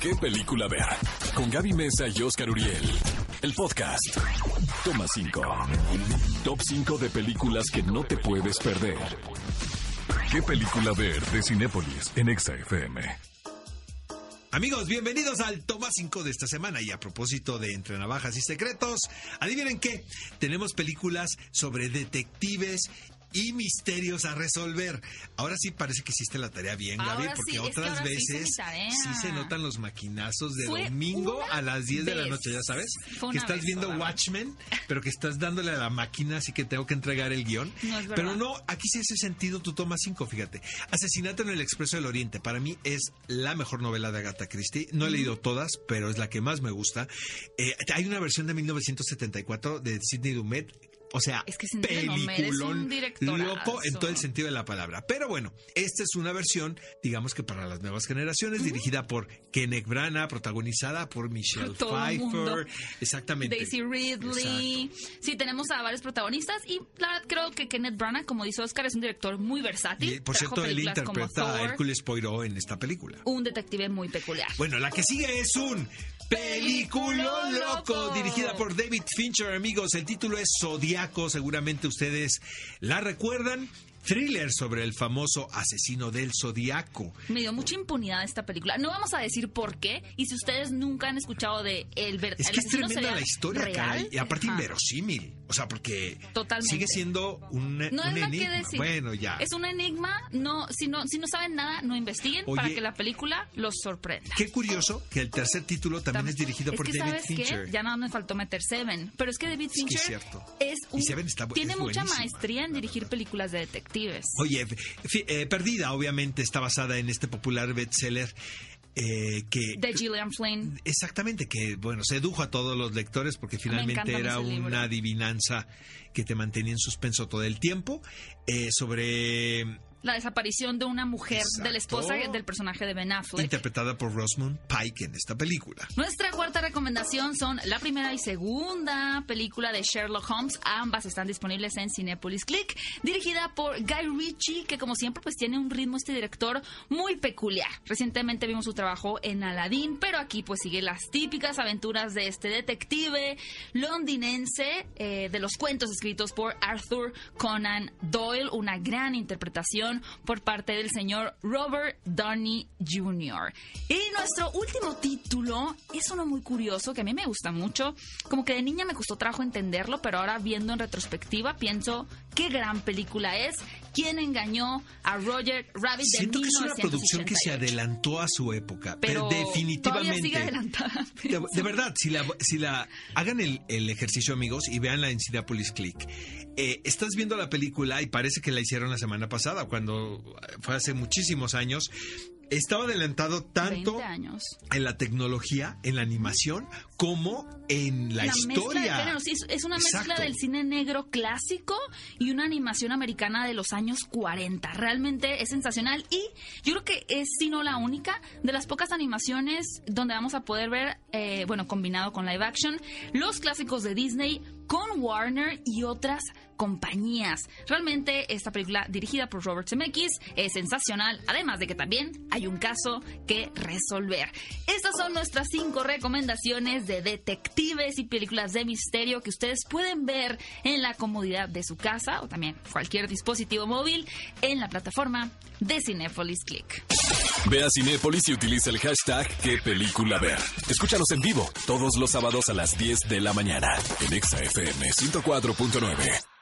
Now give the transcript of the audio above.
¿Qué película ver? Con Gaby Mesa y Oscar Uriel. El podcast. Toma 5. Top 5 de películas que no te puedes perder. ¿Qué película ver de Cinépolis en Exa FM? Amigos, bienvenidos al Toma 5 de esta semana. Y a propósito de Entre Navajas y Secretos, adivinen qué, tenemos películas sobre detectives y misterios a resolver. Ahora sí parece que hiciste la tarea bien, Gaby, Ahora porque sí, es que otras sí veces sí se notan los maquinazos de Fue domingo a las 10 de la noche, ya sabes. Que estás vez viendo. Watchmen, pero que estás dándole a la máquina, así que tengo que entregar el guion. No pero no, aquí sí hace sentido tu toma 5, fíjate. Asesinato en el Expreso del Oriente, para mí es la mejor novela de Agatha Christie. No he leído todas, pero es la que más me gusta. Eh, hay una versión de 1974 de Sidney Lumet. O sea, Es que peliculón directorazo. loco en todo el sentido de la palabra. Pero bueno, esta es una versión, digamos que para las nuevas generaciones, dirigida por Kenneth Branagh, protagonizada por Michelle Todo. Pfeiffer. Exactamente. Daisy Ridley. Sí, tenemos a varios protagonistas y la verdad creo que Kenneth Branagh, como dice Oscar, es un director muy versátil. Y, por cierto, él interpreta a Hércules Poirot en esta película. Un detective muy peculiar. Bueno, la que sigue es un peliculón loco, loco. dirigida por David Fincher, amigos. El título es Seguramente ustedes la recuerdan. Thriller sobre el famoso asesino del Zodiaco. Me dio mucha impunidad esta película. No vamos a decir por qué. Y si ustedes nunca han escuchado de el ver Es que es tremenda la historia, real, caray. Y aparte ajá. inverosímil. O sea, porque Totalmente. sigue siendo un, No un nada que enigma. decir. Bueno, ya. Es un enigma. No, si no, si no saben nada, no investiguen Oye. para que la película los sorprenda. Qué curioso que el tercer título también Tam- es dirigido es por que David ¿sabes Fincher. qué? Ya nada me faltó meter Seven. Pero es que David que es Fincher cierto. es un, Y Seven está tiene es mucha maestría en dirigir películas de detectives. Oye, eh, Perdida obviamente está basada en este popular bestseller eh, que... de Gillian Flynn. Exactamente, que bueno, sedujo a todos los lectores porque finalmente era una adivinanza que te mantenía en suspenso todo el tiempo eh, sobre La desaparición de una mujer, de la esposa del personaje de Ben Affleck. interpretada por Rosamund Pike en esta película. Nuestra cuarta recomendación son la primera y segunda película de Sherlock Holmes. Ambas están disponibles en Cinepolis Click, dirigida por Guy Ritchie, que como siempre pues tiene un ritmo este director muy peculiar. Recientemente vimos su trabajo en Aladdin, pero aquí pues sigue las típicas aventuras de este detective londinense eh, de los cuentos escritos por Arthur Conan Doyle, una gran interpretación por parte del señor Robert Downey Jr. nuestro último título es uno muy curioso que a mí me gusta mucho. Como que de niña me costó trabajo entenderlo, pero ahora viendo en retrospectiva pienso qué gran película es. ¿Quién engañó a Roger Rabbit de Siento que es una producción que se 1988? adelantó a su época, Pero pero definitivamente. todavía sigue adelantada. De, de verdad, si la, si la hagan el, el ejercicio, amigos, y veanla en Cinepolis Click. eh, estás viendo la película y parece que la hicieron la semana pasada, cuando fue hace muchísimos años. Estaba adelantado tanto 20 años. en la tecnología, en la animación, como en la, mezcla de historia. géneros. Sí, es- es una mezcla del cine negro clásico y una animación americana de los años 40. Realmente es sensacional y yo creo que es, si no la única, de las pocas animaciones donde vamos a poder ver, eh, bueno, combinado con live action, los clásicos de Disney con Warner y otras compañías. Realmente esta película dirigida por Robert Zemeckis es sensacional, además de que también hay un caso que resolver. Estas son nuestras cinco recomendaciones de detectives y películas de misterio que ustedes pueden ver en la comodidad de su casa o también cualquier dispositivo móvil en la plataforma de Cinepolis Click. Ve a Cinépolis y utiliza el hashtag ¿Qué película ver? Escúchanos en vivo todos los sábados a las 10 de la mañana en Exa FM 104.9.